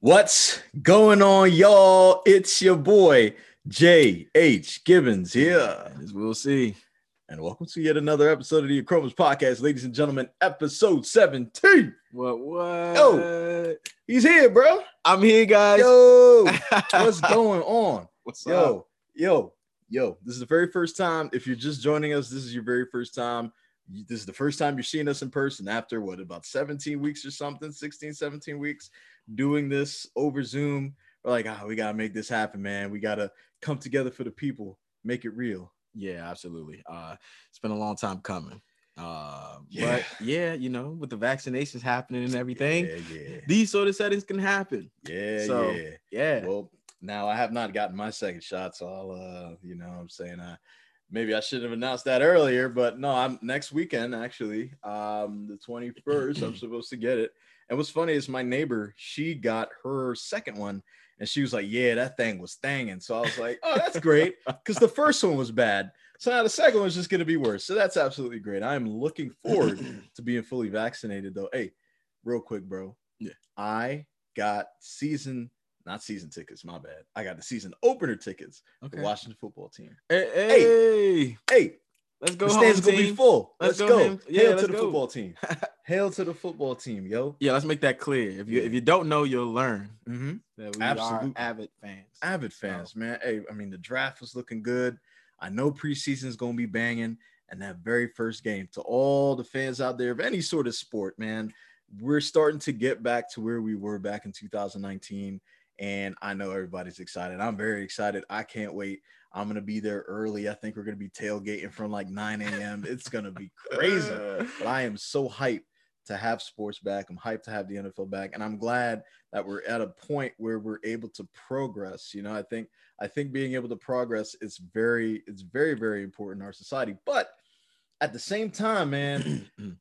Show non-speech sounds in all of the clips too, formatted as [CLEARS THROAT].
What's going on, y'all? It's your boy J.H. Gibbons here. As we'll see. And welcome to yet another episode of the Achromous Podcast, ladies and gentlemen, episode 17. What what? Yo. He's here, bro. I'm here, guys. Yo, [LAUGHS] what's going on? What's Yo, up? yo, yo. This is the very first time. If you're just joining us, this is your very first time. You- This is the first time you're seeing us in person after what, about 17 weeks or something, 16, 17 weeks doing this over Zoom. We're like, ah, we got to make this happen, man. We got to come together for the people, make it real. Yeah, absolutely. Uh it's been a long time coming. Uh Yeah. but yeah, you know, with the vaccinations happening and everything, Yeah, yeah, these sort of settings can happen. yeah, So, yeah. Yeah. Well, now I have not gotten my second shot, so I'll, uh, you know, what I'm saying, uh, maybe I shouldn't have announced that earlier, but no, I'm next weekend actually, um, the 21st. I'm [CLEARS THROAT] supposed to get it. And what's funny is my neighbor, she got her second one, and she was like, "Yeah, that thing was thanging." So I was like, "Oh, that's great," [LAUGHS] because the first one was bad. So now the second one's just gonna be worse. So that's absolutely great. I am looking forward [CLEARS THROAT] to being fully vaccinated, though. Hey, real quick, bro. Yeah. I got season, not season tickets. My bad. I got the season opener tickets okay. the Washington football team. Hey, hey, Hey, let's go the home, stands gonna be full. Let's Let's, go, go. Yeah, Hail let's to the go. football team. [LAUGHS] Hail to the football team, yo. Yeah, let's make that clear. If you if you don't know, you'll learn Mm-hmm. that we Absolutely. are avid fans. avid fans, man. Hey, I mean, the draft was looking good. I know preseason is gonna be banging, and that very first game to all the fans out there of any sort of sport, man, we're starting to get back to where we were back in 2019. And I know everybody's excited. I'm very excited. I can't wait. I'm gonna be there early. I think we're gonna be tailgating from like 9 a.m. It's gonna be crazy. [LAUGHS] but I am so hyped to have sports back. I'm hyped to have the NFL back, and I'm glad that we're at a point where we're able to progress. You know, I think I think being able to progress is very it's very very important in our society. But at the same time, man, [CLEARS THROAT]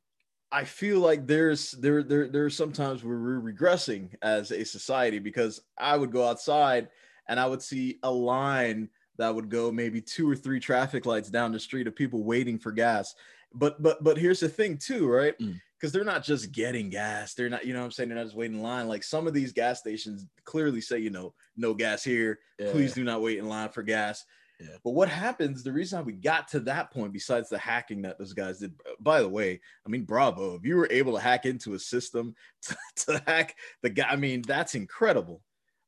I feel like there's there there there are sometimes where we're regressing as a society because I would go outside and I would see a line that would go maybe two or three traffic lights down the street of people waiting for gas. But but but here's the thing too, right? Mm. Because they're not just getting gas. They're not, you know what I'm saying? They're not just waiting in line. Like some of these gas stations clearly say, you know, no gas here. Yeah. Please do not wait in line for gas. Yeah. But what happens, the reason we got to that point, besides the hacking that those guys did, by the way, I mean, bravo. If you were able to hack into a system [LAUGHS] to, to hack the guy, I mean, that's incredible.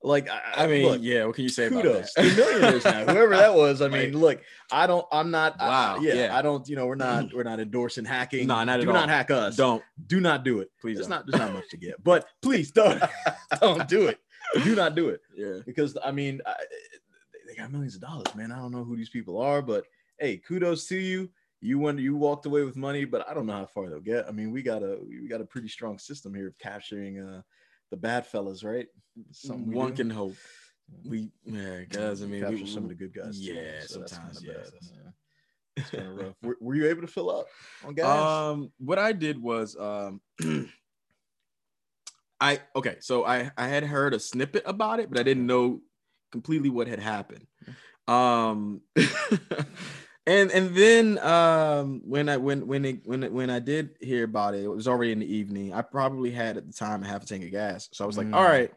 Like, I, I mean, look, yeah. What can you say about kudos that? to millionaires now whoever that was i mean look i don't i'm not I- Wow, yeah, yeah. i don't you know we're not mm. we're not endorsing hacking No, not at do all. not hack us Don't do not do it please. there's don't. not there's not much to get but please don't [LAUGHS] don't do it [LAUGHS] do not do it Yeah. because i mean I, got millions of dollars man i don't know who these people are but hey kudos to you you went you walked away with money but i don't know how far they'll get i mean we got a we got a pretty strong system here of capturing uh the bad fellas right Something One can hope. We yeah, guys. I mean, capture we, some of the good guys. too, Yeah, so sometimes. Yeah. Yeah. It's kind of rough. Were, were you able to fill up on gas? Um, what I did was um, [CLEARS THROAT] I okay, so I I had heard a snippet about it, but I didn't know completely what had happened. Um, [LAUGHS] and and then um when I when when it when it, when I did hear about it, it was already in the evening. I probably had at the time a half a tank of gas, so I was like, Mm. all right.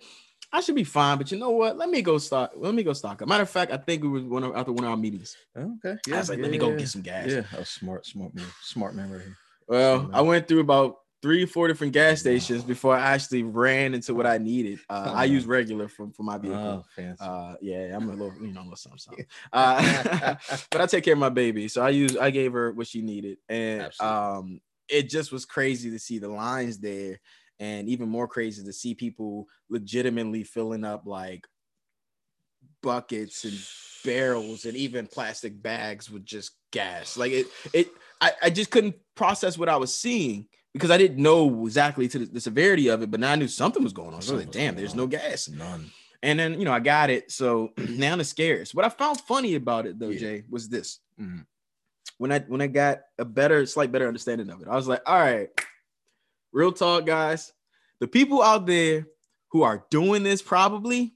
I should be fine, but you know what? Let me go stock. Let me go stock up. Matter of fact, I think it was one of after one of our meetings. Okay. I was like, let me go get some gas. Yeah, oh, smart, smart move, smart man right here. Well, I went through about three, four different gas stations before I actually ran into what I needed. Uh, I use regular for, for my vehicle. Oh, fancy. Uh, yeah, I'm a little, you know, a little something. something. [LAUGHS] Uh, [LAUGHS] but I take care of my baby, so I use, I gave her what she needed, and Absolutely. um, it just was crazy to see the lines there, and even more crazy to see people legitimately filling up like buckets and barrels and even plastic bags with just gas. Like it, it, I, I just couldn't process what I was seeing because I didn't know exactly to the, the severity of it, but now I knew something was going on. So like, damn, there's no gas. None. And then, you know, I got it. So [CLEARS THROAT] now scared. So what I found funny about it though, Yeah. Jay, was this. Mhm. When I when I got a better, slight better understanding of it, I was like, all right, real talk, guys. The people out there who are doing this probably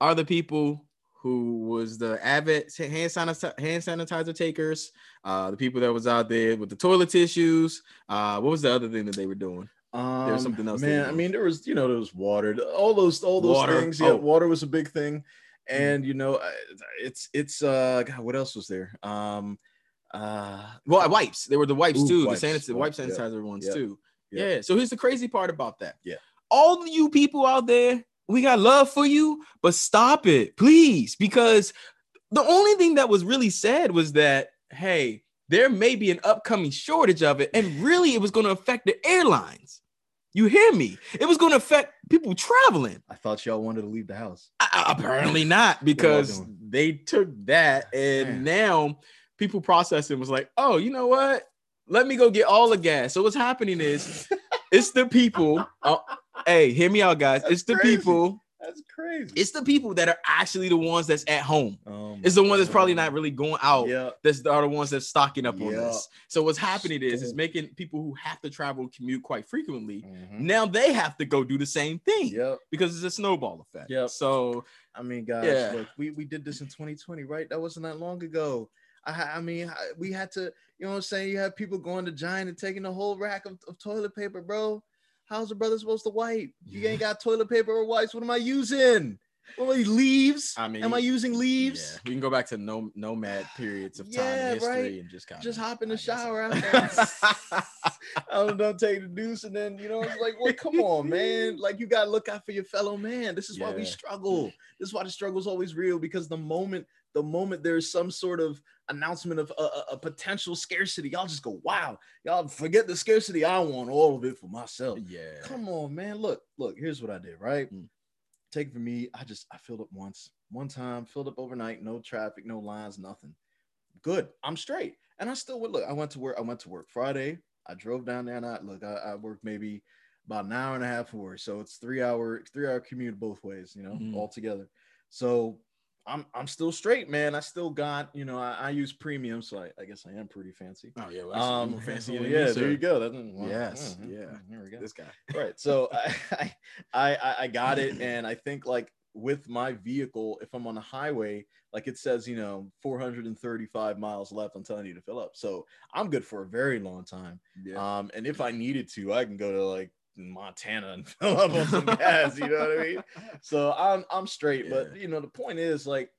are the people who was the avid hand sanitizer, hand sanitizer takers, uh, the people that was out there with the toilet tissues. Uh, what was the other thing that they were doing? Um, There's something else Man, I mean, there was you know there was water, all those all those Water. things. Yeah, Oh. Mm. water was a big thing, and you know, it's it's uh, God, what else was there? Um, uh, Well, wipes. There were the wipes Ooh, too. wipes, the sanitizer, wipe wipes, yeah. sanitizer ones Yeah. too. Yeah. Yeah. So here's the crazy part about that. Yeah. All you people out there, we got love for you, but stop it, please, because the only thing that was really said was that hey, there may be an upcoming shortage of it, and really, it was going to affect the airlines. You hear me? It was going to affect people traveling. I thought y'all wanted to leave the house. Uh, apparently not because they took that and now people processing was like oh you know what let me go get all the gas so what's happening is it's the people oh, hey hear me out guys That's it's the crazy. people That's crazy. it's the people that are actually the ones that's at home Um, it's the one that's probably not really going out Yeah. that's are the ones that's stocking up on this so what's happening is it's making people who have to travel commute quite frequently Mhm. now they have to go do the same thing Yep. because it's a snowball effect Yep. so I mean, guys, Yeah. look, we, we did this in 2020, right? That wasn't that long ago. I, I mean, I- we had to, you know what I'm saying? You have people going to Giant and taking the whole rack of, of toilet paper, bro. How's a brother supposed to wipe? You ain't got toilet paper or wipes. What am I using? I leaves? I mean, am I using Yeah, leaves? we can go back to no nomad periods of time Yeah, in history right. and just kind of Just hop in the I shower I'm [LAUGHS] done take the deuce, and then you know it's like, well, come on, man. [LAUGHS] Like you gotta look out for your fellow man. This is why we struggle. This is why the struggle is always real because the moment, the moment there's some sort of announcement of a, a- a potential scarcity, y'all just go, wow, y'all forget the scarcity. I want all of it for myself. yeah. Come on, man. Look, look. Here's what I did. Right. Mm. Take it from me. I just I filled up once, one time, filled up overnight. No traffic, no lines, nothing. Good. I'm straight. And I still would look. I went to work. I went to work Friday. I drove down there and I look. I, I worked maybe about an hour and a half for work. So it's three hour three hour commute both ways. You know, Mhm. all together. So I'm I'm still straight, man. I still got you know I, I use premium, so I, I guess I am pretty fancy. Oh yeah, well, Um, more fancy yeah, there you go. That, well, Yes, mhm, yeah. mhm, There we go This guy. right so [LAUGHS] I, I i i got it and i think like with my vehicle if i'm on the highway like it says you know 435 miles left i'm telling you to fill up so i'm good for a very long time Yeah. um and if i needed to i can go to like montana and [LAUGHS] fill up on some gas you know what i mean? [LAUGHS] So i'm i'm straight but you know the point is like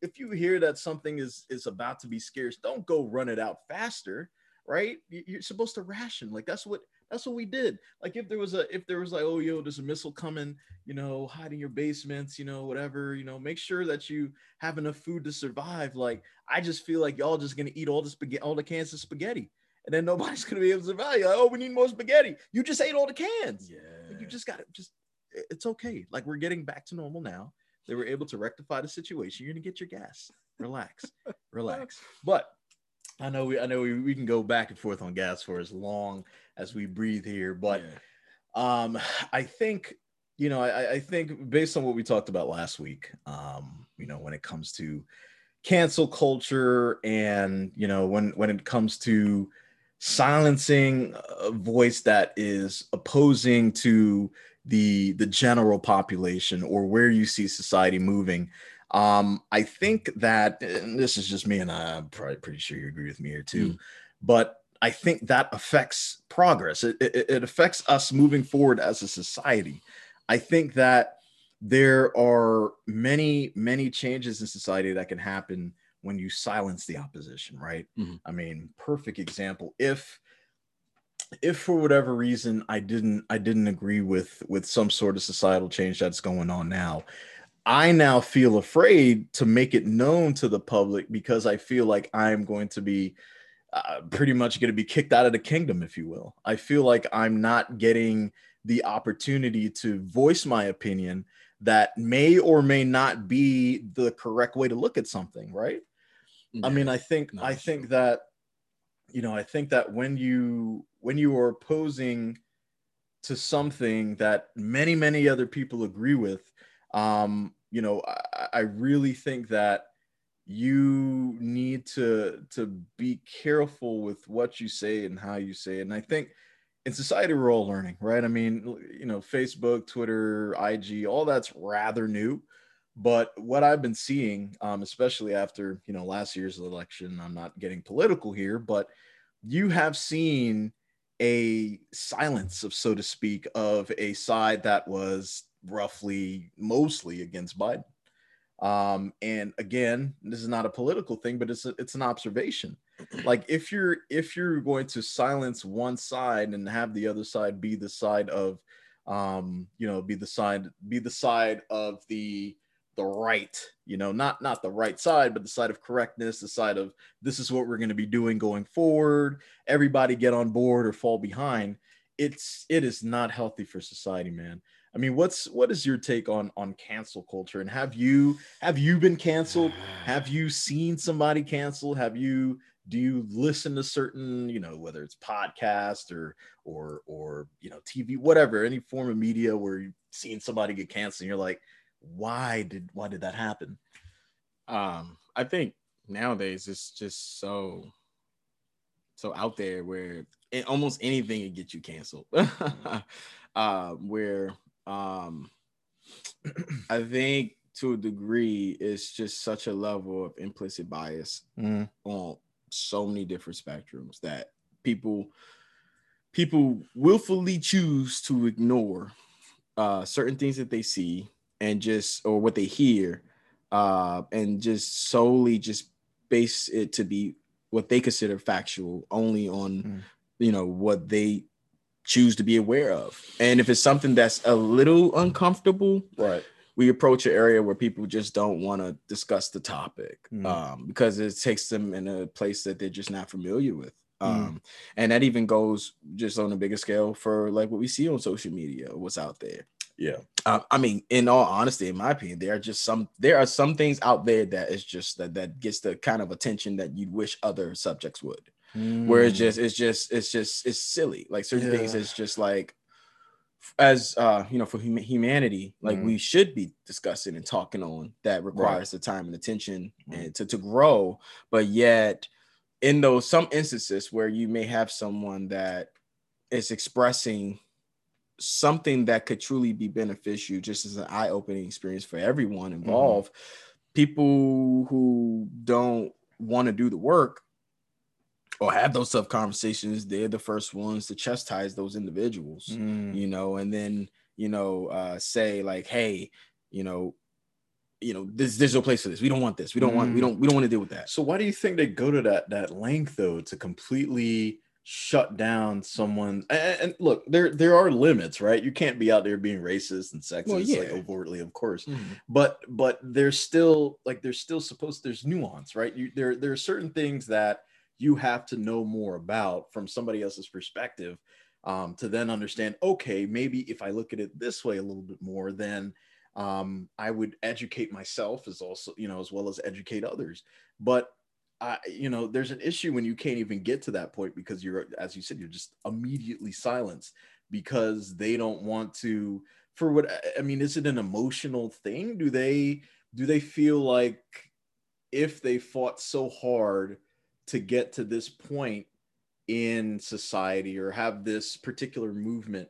if you hear that something is is about to be scarce don't go run it out faster right? You- you're supposed to ration like that's what that's what we did. Like if there was a if there was like oh yo there's a missile coming you know hide in your basements you know whatever you know make sure that you have enough food to survive. Like i just feel like y'all just gonna eat all the spaghetti all the cans of spaghetti and then nobody's [LAUGHS] gonna be able to survive. You're like, oh we need more spaghetti. You just ate all the cans. Yeah. like, you just gotta just it's okay. Like we're getting back to normal now. They were able to rectify the situation. You're gonna get your gas. Relax. [LAUGHS] Relax. But i know we i know we, we can go back and forth on gas for as long as we breathe here but Yeah. um i think you know I, I think based on what we talked about last week um you know when it comes to cancel culture and you know when when it comes to silencing a voice that is opposing to the the general population or where you see society moving. Um i think that and this is just me and i'm probably pretty sure you agree with me here too but i think that affects progress. It, it, it affects us moving forward as a society. I think that there are many many changes in society that can happen when you silence the opposition right? Mhm. i mean perfect example. If if for whatever reason i didn't i didn't agree with with some sort of societal change that's going on now i now feel afraid to make it known to the public because i feel like i'm going to be uh, pretty much going to be kicked out of the kingdom if you will. I feel like i'm not getting the opportunity to voice my opinion that may or may not be the correct way to look at something right I mean, I think No, I think that you know, I think that when you when you are opposing to something that many many other people agree with, um, you know, I, I really think that you need to to be careful with what you say and how you say it. And I think in society we're all learning, right? I mean, you know, Facebook, Twitter, IG, all that's rather new. But what I've been seeing, um, especially after you know last year's election, I'm not getting political here, but you have seen a silence of so to speak of a side that was roughly mostly against Biden. Um, and again, this is not a political thing, but it's a, it's an observation. [CLEARS THROAT] Like if you're if you're going to silence one side and have the other side be the side of um, you know, be the side be the side of the the right, you know, not not the right side, but the side of correctness, the side of this is what we're going to be doing going forward. Everybody get on board or fall behind. It's it is not healthy for society, man. I mean, what's what is your take on on cancel culture? And have you have you been canceled? Have you seen somebody canceled? Have you do you listen to certain, you know, whether it's podcast or or or you know, TV, whatever, any form of media where you've seen somebody get canceled and you're like, why did why did that happen? Um, I think nowadays it's just so so out there where it, almost anything can get you canceled. uh, [LAUGHS] where um, [CLEARS THROAT] I think to a degree, it's just such a level of implicit bias mm. on so many different spectrums that people people willfully choose to ignore uh, certain things that they see and just or what they hear uh, and just solely just base it to be what they consider factual only on mm. you know what they choose to be aware of. And if it's something that's a little uncomfortable, right, we approach an area where people just don't want to discuss the topic mm. um, because it takes them in a place that they're just not familiar with. Mm. Um, mm. And that even goes just on a bigger scale for like what we see on social media, what's out there. Yeah. Uh, I mean, in all honesty, in my opinion, there are just some there are some things out there that is just that that gets the kind of attention that you'd wish other subjects would. Mm. Where it's just it's just it's just it's silly. Like certain yeah. things it's just like as uh you know for hum- humanity like mm. we should be discussing and talking on that requires right. the time and attention mm. and to, to grow but yet in those some instances where you may have someone that is expressing something that could truly be beneficial just as an eye-opening experience for everyone mm-hmm. involved mm. people who don't want to do the work or have those tough conversations, they're the first ones to chastise those individuals, mm. you know, and then you know uh, say like, hey, you know, you know, this there's no place for this. We don't want this. We don't mm. want. We mm. don't. We don't want to deal with that. So why do you think they go to that that length though to completely shut down someone and, and, look there there are limits right you can't be out there being racist and sexist well, yeah. like overtly of course mm-hmm. but but there's still like there's still supposed there's nuance right you there there are certain things that you have to know more about from somebody else's perspective um, to then understand okay maybe if i look at it this way a little bit more then um, i would educate myself as also you know as well as educate others but You know there's an issue when you can't even get to that point because you're as you said you're just immediately silenced because they don't want to for what i mean is it an emotional thing? Do they do they feel like if they fought so hard to get to this point in society or have this particular movement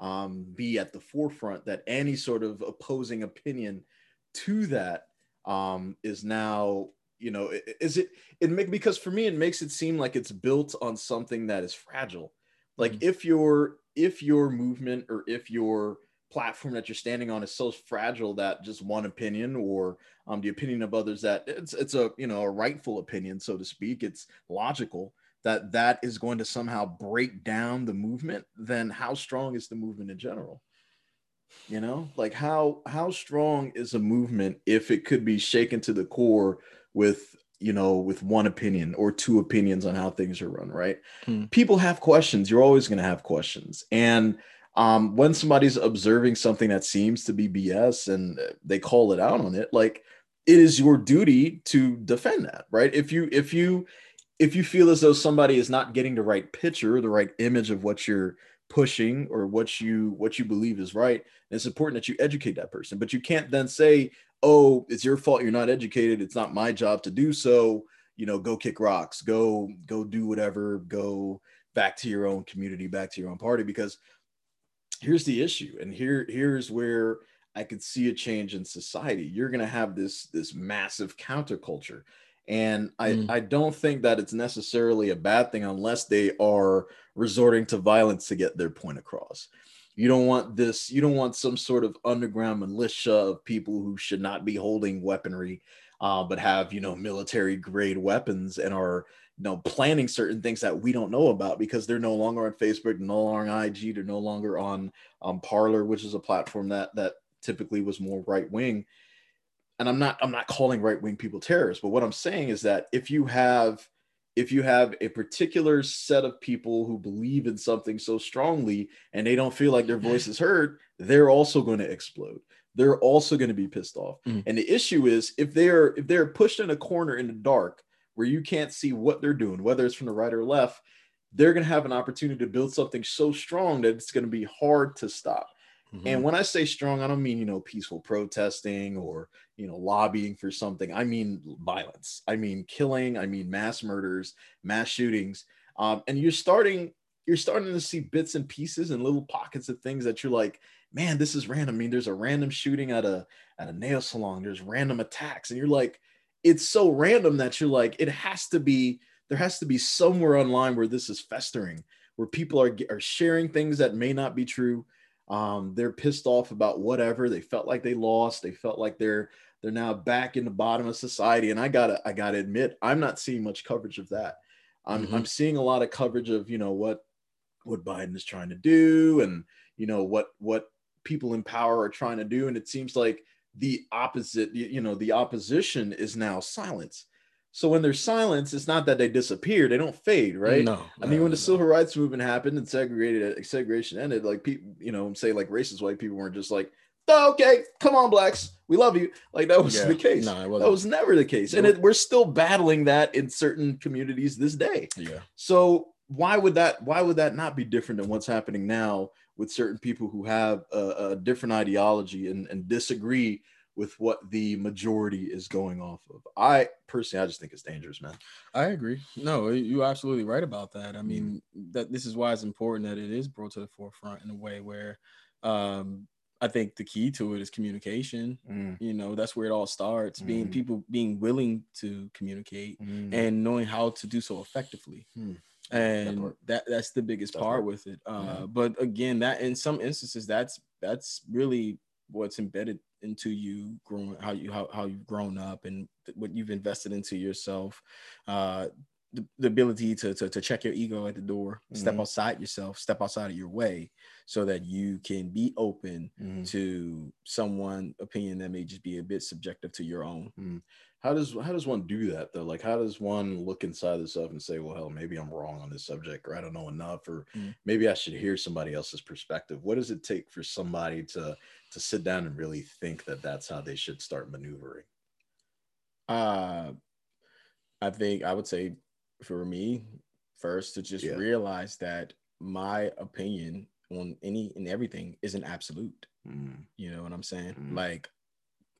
um, be at the forefront that any sort of opposing opinion to that um, is now you know is it it make because for me it makes it seem like it's built on something that is fragile like mm-hmm. if your if your movement or if your platform that you're standing on is so fragile that just one opinion or um, the opinion of others that it's it's a you know a rightful opinion so to speak it's logical that that is going to somehow break down the movement then how strong is the movement in general you know like how how strong is a movement if it could be shaken to the core with you know with one opinion or two opinions on how things are run right hmm. people have questions you're always going to have questions and um, when somebody's observing something that seems to be BS and they call it out on it, like it is your duty to defend that, right? If you if you if you feel as though somebody is not getting the right picture, the right image of what you're pushing or what you what you believe is right, it's important that you educate that person. But you can't then say, "Oh, it's your fault. You're not educated. It's not my job to do so." You know, go kick rocks. Go go do whatever. Go back to your own community, back to your own party, because here's the issue and here here's where i could see a change in society you're going to have this this massive counterculture And I, Mm. I don't think that it's necessarily a bad thing unless they are resorting to violence to get their point across. You don't want this, you don't want some sort of underground militia of people who should not be holding weaponry, uh, but have, you know, military grade weapons and are, you know, planning certain things that we don't know about because they're no longer on Facebook, no longer on IG, they're no longer on um, Parler, which is a platform that that typically was more right wing and I'm not I'm not calling right wing people terrorists, but what I'm saying is that if you have if you have a particular set of people who believe in something so strongly and they don't feel like their voice is heard, they're also going to explode. They're also going to be pissed off. Mm. And the issue is if they're if they're pushed in a corner in the dark where you can't see what they're doing, whether it's from the right or left, they're going to have an opportunity to build something so strong that it's going to be hard to stop. Mm-hmm. And when I say strong, I don't mean, you know, peaceful protesting or, you know, lobbying for something. I mean violence. I mean killing. I mean mass murders, mass shootings. Um, and you're starting, you're starting to see bits and pieces and little pockets of things that you're like, man, this is random. I mean, there's a random shooting at a at a nail salon. There's random attacks, and you're like, it's so random that you're like, it has to be. There has to be somewhere online where this is festering, where people are are sharing things that may not be true um, they're pissed off about whatever. They felt like they lost. They felt like they're they're now back in the bottom of society. And I gotta I gotta admit, I'm not seeing much coverage of that. I'm Mhm. I'm seeing a lot of coverage of you know what what Biden is trying to do and you know what what people in power are trying to do. And it seems like the opposite, you know, the opposition is now silence. So when there's silence, it's not that they disappear, they don't fade, right? No, I mean, no, when the no. civil rights movement happened and segregated uh, segregation ended, like people, you know, say like racist white people weren't just like, oh, okay, come on, blacks, we love you. Like that was Yeah. the case. No, it wasn't. That was never the case, and it, we're still battling that in certain communities this day. yeah. So why would that? Why would that not be different than what's happening now with certain people who have a, a different ideology and, and disagree with what the majority is going off of? I personally, I just think it's dangerous, man. I agree. No, you're absolutely right about that. I Mm-hmm. mean, that this is why it's important that it is brought to the forefront in a way where um I think the key to it is communication. You know, that's where it all starts. Being Mhm. people being willing to communicate Mm. and knowing how to do so effectively. Hmm. And that that's the biggest part part. with it. Uh, Yeah. but again, that in some instances, that's that's really what's embedded into you growing how you how, how you've grown up and what you've invested into yourself. Uh the, the ability to, to to check your ego at the door, step Mhm. outside yourself, step outside of your way, so that you can be open Mhm. to someone opinion that may just be a bit subjective to your own. How does how does one do that though? Like how does one look inside themselves and say, well, hell, maybe I'm wrong on this subject, or I don't know enough, or Mm. maybe I should hear somebody else's perspective. What does it take for somebody to to sit down and really think that that's how they should start maneuvering? Uh, I think I would say for me, first to just Yeah. realize that my opinion on any and everything isn't absolute. Mm, You know what I'm saying? Mm. Like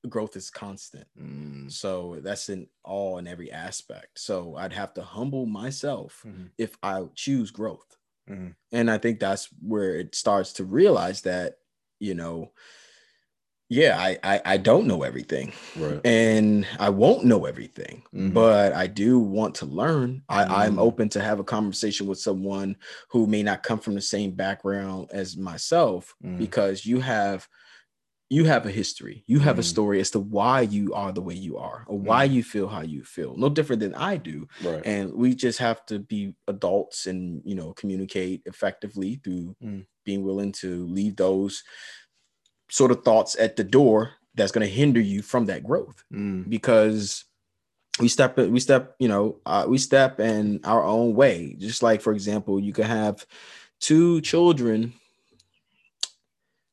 growth is constant. mm, So that's in all in every aspect. So I'd have to humble myself Mhm. if I choose growth. Mhm. And I think that's where it starts to realize that, you know, yeah, I I, I don't know everything Right. and I won't know everything, Mhm. but I do want to learn. I, I'm Mhm. open to have a conversation with someone who may not come from the same background as myself Mhm. because you have you have a history, you have a Mhm. story as to why you are the way you are or why Mhm. you feel how you feel. No different than I do. Right. And we just have to be adults and you know communicate effectively through Mm. being willing to leave those sort of thoughts at the door that's going to hinder you from that growth. Mm, because we step we step you know uh, we step in our own way. Just like for example you could have two children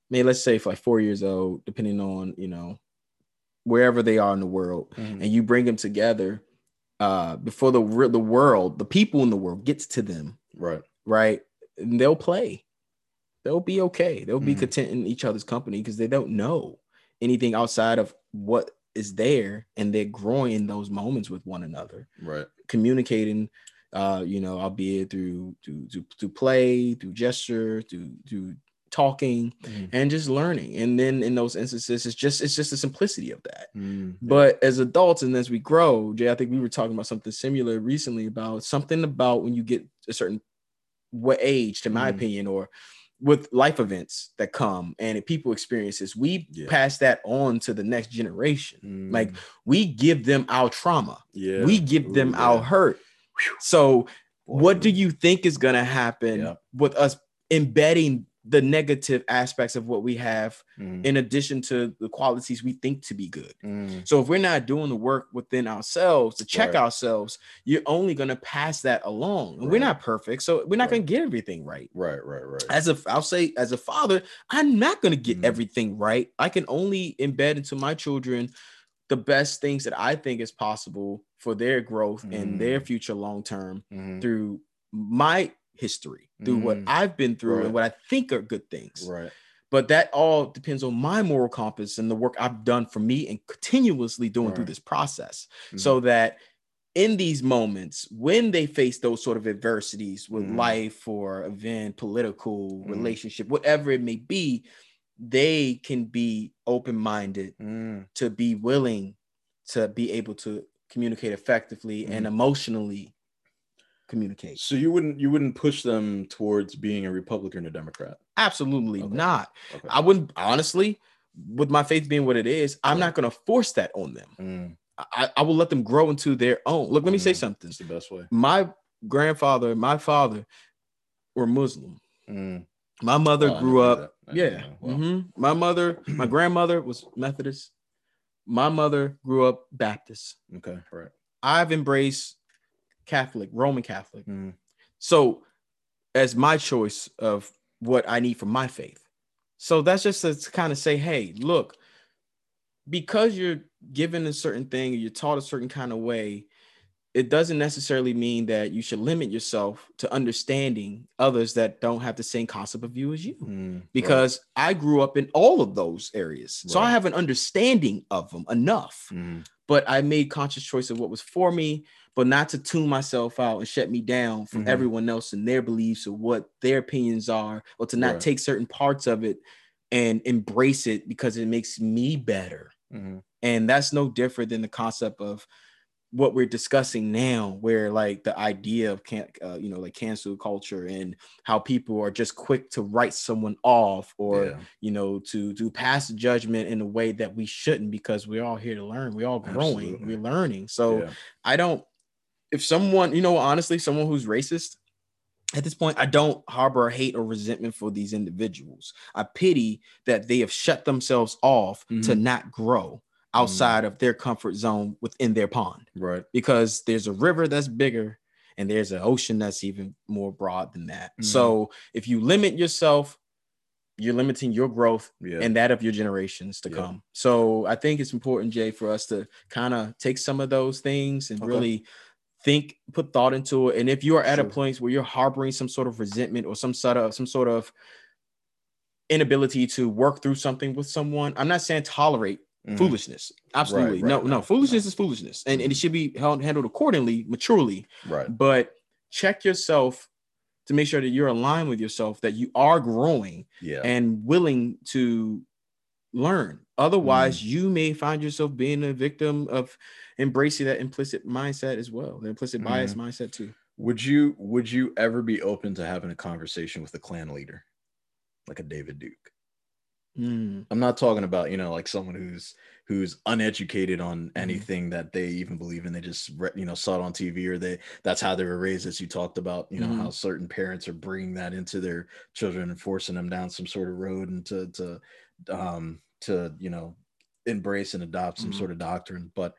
maybe let's say for like four years old depending on you know wherever they are in the world mhm, and you bring them together uh before the the world the people in the world gets to them Right. right? And they'll play they'll be okay they'll be Mhm. content in each other's company because they don't know anything outside of what is there and they're growing in those moments with one another Right. communicating uh you know albeit through to to to play through gesture through through talking Mhm. and just learning and then in those instances it's just it's just the simplicity of that Mm. but as adults and as we grow jay i think we were talking about something similar recently about something about when you get a certain what age to my Mhm. opinion or with life events that come and people experiences we Yeah. pass that on to the next generation like Mm. we give them our trauma yeah, we give them Ooh, our yeah. hurt so Boy, what do you think is going to happen Yeah. with us embedding the negative aspects of what we have Mm. in addition to the qualities we think to be good Mm. so if we're not doing the work within ourselves to check Right. ourselves you're only going to pass that along and we're not perfect so we're not Right. going to get everything right right, right, right. as a i'll say as a father i'm not going to get Mhm. everything right i can only embed into my children the best things that i think is possible for their growth and their Mm. future long term Mhm. through my history through what Mm. i've been through Right. and what i think are good things Right. but that all depends on my moral compass and the work i've done for me and continuously doing through this process Mhm. so that in these moments when they face those sort of adversities with Mhm. life or event political Mhm. relationship whatever it may be they can be open-minded Mm. to be willing to be able to communicate effectively and Mhm. emotionally communicate So you wouldn't you wouldn't push them towards being a Republican or Democrat? absolutely Okay. not Okay. i wouldn't honestly with my faith being what it is i'm not going to force that on them Mm. I, I will let them grow into their own look let me say Mhm. something It's the best way. my grandfather my father were Muslim. Mm. My mother Oh, grew up, that. I didn't yeah. Wow. mhm. My mother, my [CLEARS THROAT] grandmother was Methodist. My mother grew up Baptist. Okay. Right. I've embraced Catholic, Roman Catholic. Mm. So, as my choice of what I need for my faith. So that's just to kind of say, hey, look, because you're given a certain thing, you're taught a certain kind of way, it doesn't necessarily mean that you should limit yourself to understanding others that don't have the same concept of you as you. Mm. Right. Because I grew up in all of those areas. So I have an understanding of them enough Mm. but I made conscious choice of what was for me, but not to tune myself out and shut me down from Mhm. everyone else and their beliefs or what their opinions are, or to not Right. take certain parts of it and embrace it because it makes me better. Mhm. And that's no different than the concept of what we're discussing now, where like the idea of can uh, you know like cancel culture and how people are just quick to write someone off or Yeah. you know to to pass judgment in a way that we shouldn't because we're all here to learn we're all growing Absolutely. we're learning so Yeah. i don't if someone you know honestly someone who's racist at this point i don't harbor hate or resentment for these individuals i pity that they have shut themselves off to Mhm. not grow outside of their comfort zone within their pond Right. because there's a river that's bigger and there's an ocean that's even more broad than that. Mhm. So if you limit yourself, you're limiting your growth Yeah. and that of your generations to Yeah. come. So I think it's important, Jay, for us to kind of take some of those things and Okay. really think, put thought into it. And if you are at a Sure. place where you're harboring some sort of resentment or some sort of some sort of inability to work through something with someone, I'm not saying tolerate Mhm. foolishness. Absolutely. right, no, no, no, Foolishness is foolishness. And, and it should be held, handled accordingly, maturely. Right. But check yourself to make sure that you're aligned with yourself, that you are growing Yeah. and willing to learn. Otherwise, Mm. you may find yourself being a victim of embracing that implicit mindset as well, the implicit bias Mm-hmm. mindset too. Would you would you ever be open to having a conversation with a Klan leader, like a David Duke? Mm, I'm not talking about you know like someone who's who's uneducated on Mm-hmm. anything that they even believe in. They just you know saw it on TV or they that's how they were raised. As you talked about, you know Mhm. how certain parents are bringing that into their children and forcing them down some sort of road and to to um to you know embrace and adopt some Mhm. sort of doctrine. But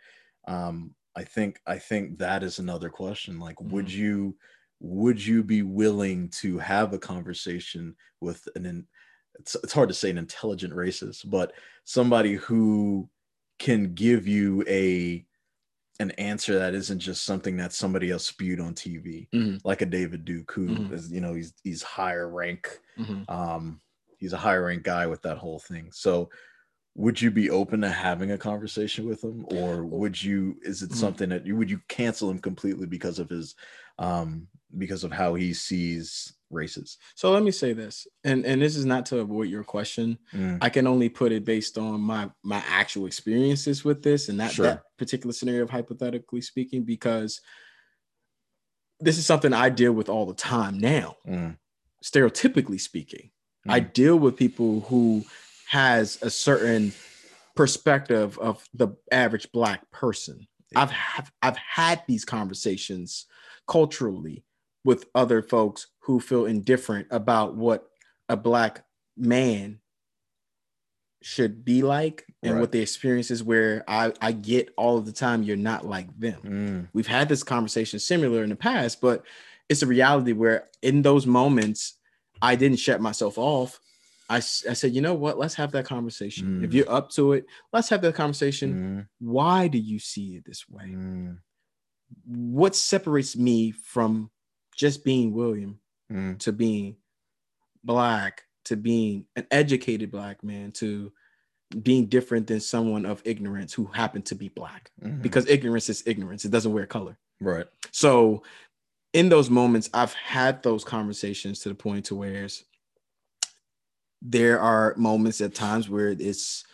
um I think I think that is another question. Like, would Mhm. you would you be willing to have a conversation with an it's, it's hard to say an intelligent racist, but somebody who can give you a an answer that isn't just something that somebody else spewed on TV, Mhm. like a David Duke, who Mhm. is you know he's he's higher rank, mhm. um, he's a higher rank guy with that whole thing. So, would you be open to having a conversation with him, or would you? Is it Mhm. something that you would you cancel him completely because of his, um, because of how he sees races. So let me say this, and and this is not to avoid your question. Mm. I can only put it based on my my actual experiences with this, and not Sure. that particular scenario of hypothetically speaking, because this is something I deal with all the time now. Mm. Stereotypically speaking, I Mm. deal with people who has a certain perspective of the average black person. I've have, I've had these conversations culturally with other folks who feel indifferent about what a black man should be like and Right. what the experiences where I, I get all of the time you're not like them. Mm. We've had this conversation similar in the past, but it's a reality where in those moments I didn't shut myself off. I, I said, you know what? Let's have that conversation. If Mm. you're up to it, let's have that conversation. Mm. Why do you see it this way? Mm. What separates me from just being William Mm. to being black to being an educated black man to being different than someone of ignorance who happened to be black? Mhm. Because ignorance is ignorance, it doesn't wear color. right. So in those moments, I've had those conversations to the point to where there are moments at times where it's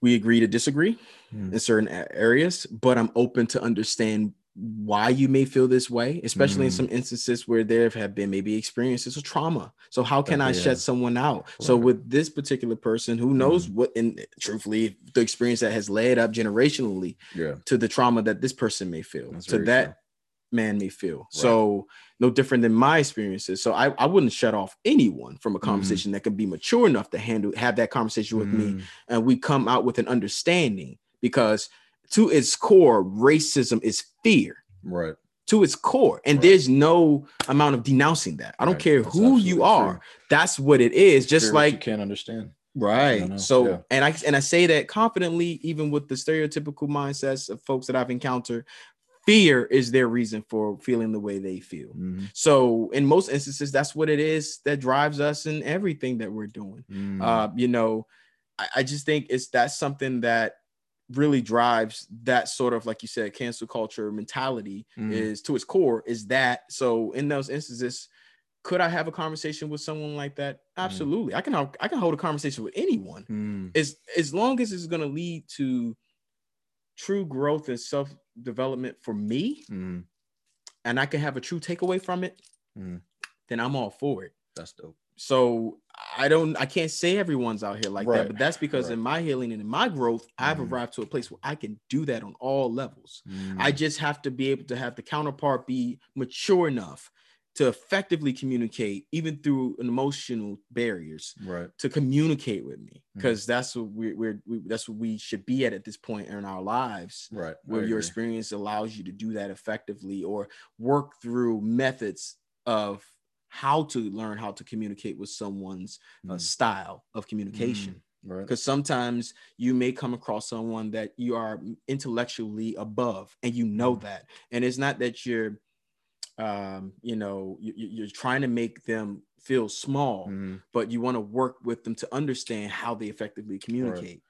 we agree to disagree Mm. in certain areas, but I'm open to understand why you may feel this way, especially in Mm. some instances where there have been maybe experiences of trauma. So how can I Definitely, shut someone out? So with this particular person who knows Mm-hmm. what and truthfully the experience that has led up generationally Yeah. to the trauma that this person may feel, That's to that true. Man may feel. So no different than my experiences. So I, I wouldn't shut off anyone from a conversation that can be mature enough to handle have that conversation with me Mm. and we come out with an understanding because to its core, racism is fear. Right. To its core, and Right. there's no amount of denouncing that. I don't Right. care That's who you are. true. That's what it is. Just what you like can't understand. Right. So yeah. and I and I say that confidently, even with the stereotypical mindsets of folks that I've encountered, fear is their reason for feeling the way they feel. Mhm. So in most instances, that's what it is that drives us in everything that we're doing. Mm. Uh, you know, I, I just think it's that's something that really drives that sort of like you said, cancel culture mentality Mhm. is to its core, is that so in those instances. Could I have a conversation with someone like that? Absolutely. I can. I can hold a conversation with anyone Mm. as as long as it's going to lead to true growth and self development for me Mm. and i can have a true takeaway from it Mm. then i'm all for it That's dope. so i don't i can't say everyone's out here like that but that's because right. in my healing and in my growth i've Mhm. arrived to a place where i can do that on all levels Mm. i just have to be able to have the counterpart be mature enough to effectively communicate even through emotional barriers right. to communicate with me because that's what we're, we're we, that's what we should be at at this point in our lives Right. Where your experience allows you to do that effectively or work through methods of how to learn how to communicate with someone's uh, Mm. style of communication Right. because sometimes you may come across someone that you are intellectually above and you know Mhm. that and it's not that you're um you know you, you're trying to make them feel small Mhm. but you want to work with them to understand how they effectively communicate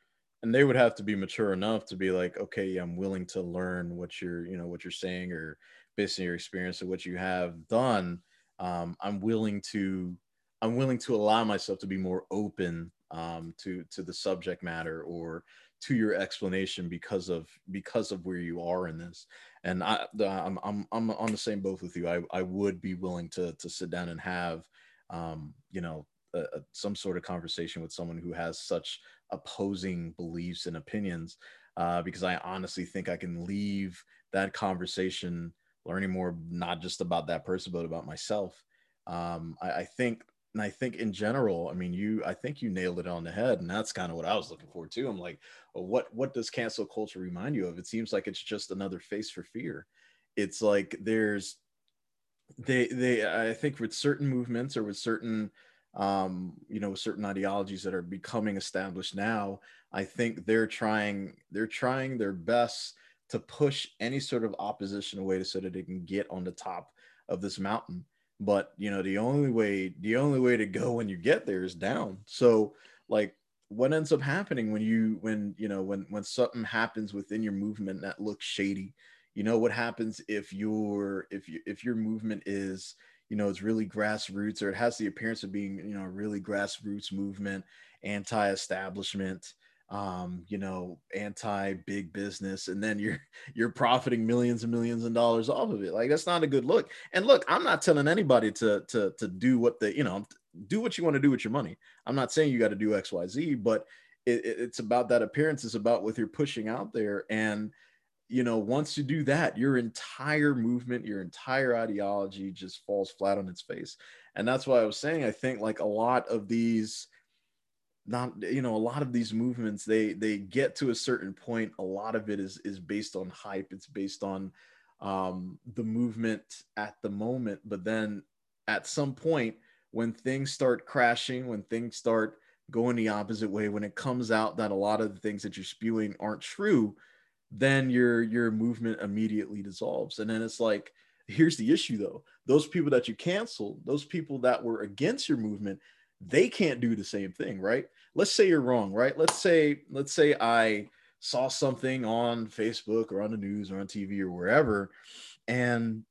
and they would have to be mature enough to be like okay i'm willing to learn what you're you know what you're saying or based on your experience of what you have done um, i'm willing to i'm willing to allow myself to be more open um, to to the subject matter or to your explanation because of because of where you are in this and i i'm i'm, I'm on the same boat with you i, I would be willing to to sit down and have um, you know a, a- some sort of conversation with someone who has such opposing beliefs and opinions uh, because I honestly think I can leave that conversation learning more, not just about that person, but about myself. Um, I, I think, and I think in general, I mean, you, I think you nailed it on the head, and that's kind of what I was looking for too. I'm like, well, what, what does cancel culture remind you of? It seems like it's just another face for fear. It's like there's, they, they, I think with certain movements or with certain um, you know, certain ideologies that are becoming established now, I think they're trying they're trying their best to push any sort of opposition away so that they can get on the top of this mountain. But you know, the only way the only way to go when you get there is down. So like what ends up happening when you when you know when when something happens within your movement that looks shady you know what happens if your if you if your movement is you know it's really grassroots or it has the appearance of being you know really grassroots movement anti-establishment um, you know, anti big business, and then you're [LAUGHS] you're profiting millions and millions of dollars off of it. Like that's not a good look. And look, I'm not telling anybody to to to do what they, you know, do what you want to do with your money. I'm not saying you got to do X, Y, Z, but it, it's about that appearance. It's about what you're pushing out there, and you know, once you do that, your entire movement, your entire ideology just falls flat on its face. And that's why I was saying, I think like a lot of these not you know a lot of these movements they they get to a certain point a lot of it is is based on hype it's based on um the movement at the moment but then at some point when things start crashing when things start going the opposite way when it comes out that a lot of the things that you're spewing aren't true then your your movement immediately dissolves. And then it's like here's the issue though those people that you canceled those people that were against your movement they can't do the same thing right let's say you're wrong, right? Let's say, let's say I saw something on Facebook or on the news or on TV or wherever, and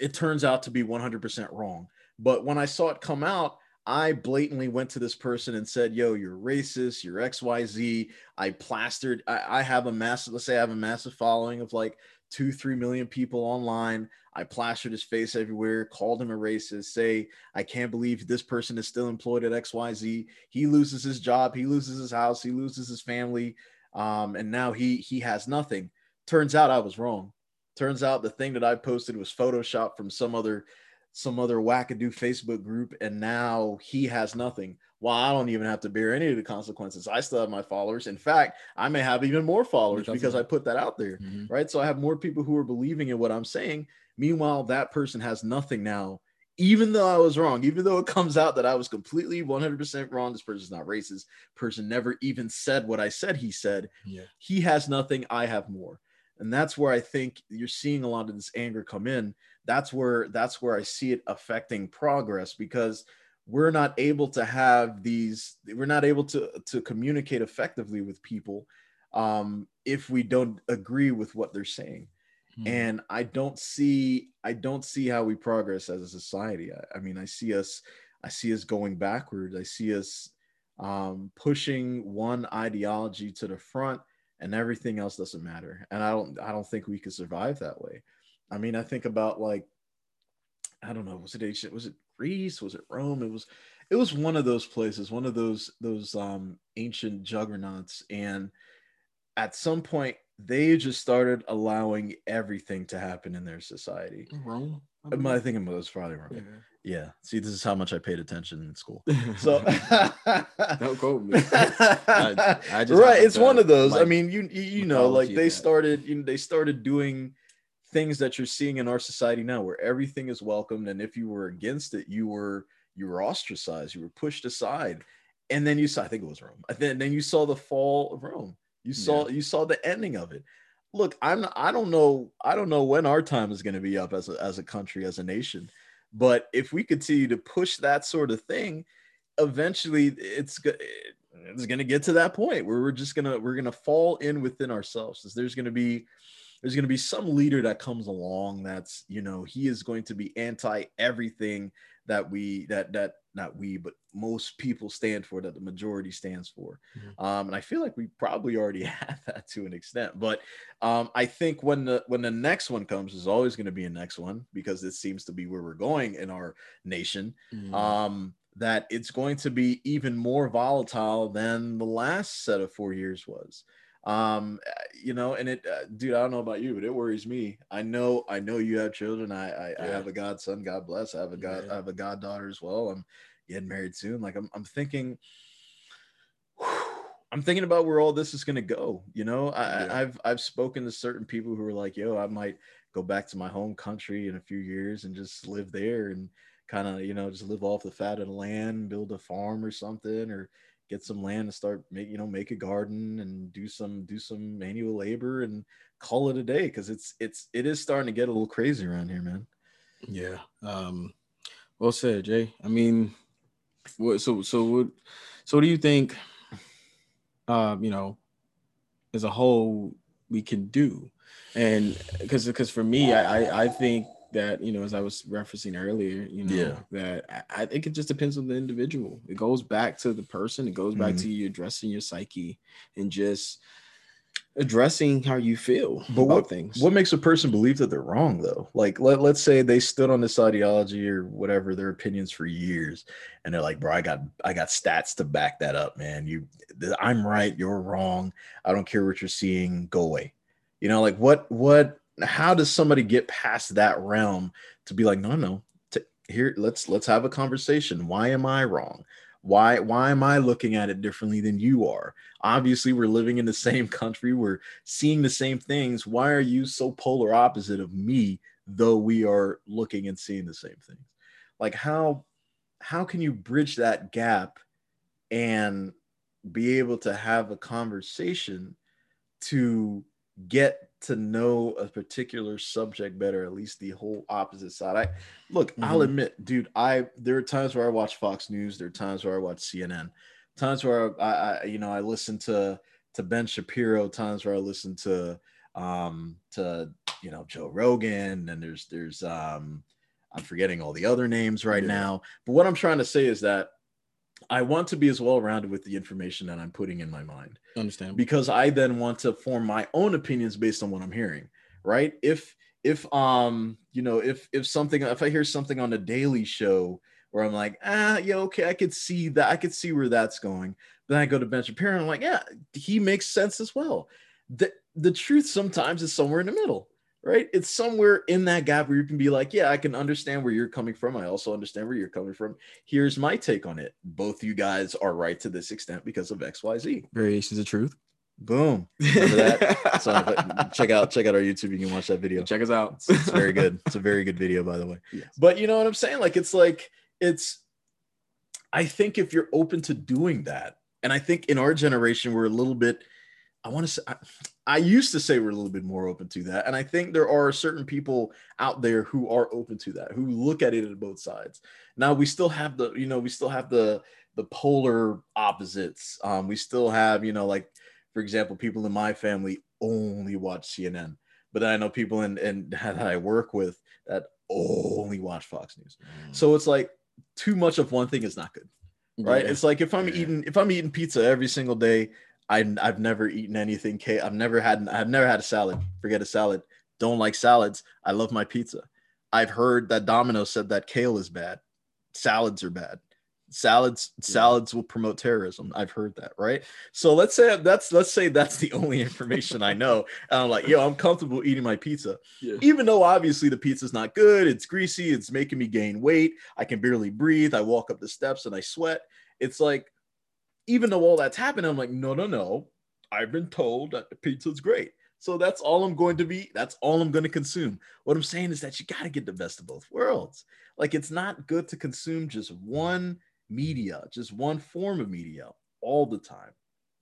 it turns out to be 100% wrong. But when I saw it come out, I blatantly went to this person and said, Yo, you're racist, you're XYZ. I plastered, I, I have a massive, let's say I have a massive following of like two, three million people online. I plastered his face everywhere, called him a racist, say, I can't believe this person is still employed at XYZ. He loses his job, he loses his house, he loses his family. Um, and now he he has nothing. Turns out I was wrong. Turns out the thing that I posted was Photoshop from some other some other wackadoo Facebook group, and now he has nothing. Well, I don't even have to bear any of the consequences. I still have my followers. In fact, I may have even more followers because, because I put that out there, mm-hmm. right? So I have more people who are believing in what I'm saying. Meanwhile, that person has nothing now, even though I was wrong, even though it comes out that I was completely 100% wrong. This person's not racist. Person never even said what I said he said. Yeah. He has nothing. I have more. And that's where I think you're seeing a lot of this anger come in. That's where that's where I see it affecting progress because – we're not able to have these we're not able to to communicate effectively with people um, if we don't agree with what they're saying. Hmm. and i don't see i don't see how we progress as a society. I, I, mean i see us i see us going backwards i see us um, pushing one ideology to the front and everything else doesn't matter. And i don't i don't think we could survive that way. I mean i think about like i don't know was it was it Greece? Was it Rome? It was it was one of those places, one of those those um, ancient juggernauts, and at some point they just started allowing everything to happen in their society. Rome. I, mean, I think it was probably wrong. Yeah. yeah. See, this is how much I paid attention in school. [LAUGHS] So don't quote me. [LAUGHS] I, I right. It's one of those. Like, I mean, you you, you know, like they started, you know, they started doing things that you're seeing in our society now where everything is welcomed and if you were against it you were you were ostracized you were pushed aside. And then you saw i think it was rome. Then, then you saw the fall of rome. You saw yeah. you saw the ending of it. Look i'm i don't know i don't know when our time is going to be up as a, as a country as a nation but if we continue to push that sort of thing eventually it's it's going to get to that point where we're just going to we're going to fall in within ourselves. There's going to be there's going to be some leader that comes along that's you know he is going to be anti everything that we that that not we but most people stand for that the majority stands for mm-hmm. um, and i feel like we probably already [LAUGHS] have that to an extent but um, i think when the when the next one comes there's always going to be a next one because it seems to be where we're going in our nation mm-hmm. um, that it's going to be even more volatile than the last set of four years was um you know and it uh, dude i don't know about you but it worries me i know i know you have children i i, yeah. I have a godson god bless i have a god yeah. i have a goddaughter as well i'm getting married soon like i'm, I'm thinking [SIGHS] i'm thinking about where all this is going to go you know I, yeah. i've i've spoken to certain people who are like yo i might go back to my home country in a few years and just live there and kind of you know just live off the fat of the land build a farm or something or get some land and start make you know make a garden and do some do some manual labor and call it a day because it's it's it is starting to get a little crazy around here man. Yeah um well said jay. I mean what so so what so what do you think um you know as a whole we can do? And because because for me I, I i think that you know, as I was referencing earlier, you know, Yeah. that I, I think it just depends on the individual. It goes back to the person. It goes back Mhm. to you addressing your psyche and just addressing how you feel But about what, things. what makes a person believe that they're wrong though? Like let, let's say they stood on this ideology or whatever their opinions for years and they're like, bro, I got I got stats to back that up, man. You I'm right, you're wrong. I don't care what you're seeing, go away. You know, like what what how does somebody get past that realm to be like, no, no, t- here let's let's have a conversation. Why am I wrong? Why why am I looking at it differently than you are? Obviously, we're living in the [LAUGHS] same country. We're seeing the same things. Why are you so polar opposite of me, though we are looking and seeing the same things? Like how how can you bridge that gap and be able to have a conversation to get to know a particular subject better, at least the whole opposite side. I look, I'll Mhm. admit, dude, I there are times where I watch Fox News, there are times where I watch CNN, times where I, I you know I listen to to Ben Shapiro, times where I listen to um to you know Joe Rogan, and there's there's um I'm forgetting all the other names right Yeah. now. But what I'm trying to say is that I want to be as well rounded with the information that I'm putting in my mind Understand? because I then want to form my own opinions based on what I'm hearing, right? If if um you know if if something if I hear something on the Daily Show where I'm like ah yeah okay I could see that I could see where that's going, then I go to Ben Shapiro and I'm like yeah he makes sense as well. The the truth sometimes is somewhere in the middle, right? It's somewhere in that gap where you can be like yeah I can understand where you're coming from. I also understand where you're coming from. Here's my take on it. Both you guys are right to this extent because of X Y Z. Variations of truth. Boom. Remember that? So uh, check out check out our YouTube. You can watch that video. Check us out. It's, it's very good. It's a very good video, by the way. [LAUGHS] Yes. But you know what I'm saying? Like it's like it's. I think if you're open to doing that, and I think in our generation we're a little bit. I want to say. I, I used to say we're a little bit more open to that, and I think there are certain people out there who are open to that, who look at it at both sides. Now we still have the, you know, we still have the the polar opposites. Um, we still have, you know, like for example, people in my family only watch CNN, but then I know people in, in [LAUGHS] that I work with that only watch Fox News. So it's like too much of one thing is not good, right? Yeah. It's like if I'm Yeah. eating if I'm eating pizza every single day, I I've never eaten anything. ca- I've never had I've never had a salad. Forget a salad. Don't like salads. I love my pizza. I've heard that Domino said that kale is bad. Salads are bad. Salads salads will promote terrorism. I've heard that, right? So let's say that's let's say that's the [LAUGHS] only information I know. And I'm like, yo, I'm comfortable eating my pizza Yeah. even though obviously the pizza's not good, it's greasy, it's making me gain weight, I can barely breathe, I walk up the steps and I sweat. It's like, even though all that's happening, I'm like, no, no, no. I've been told that the pizza's great. So that's all I'm going to be, that's all I'm going to consume. What I'm saying is that you got to get the best of both worlds. Like, it's not good to consume just one media, just one form of media all the time.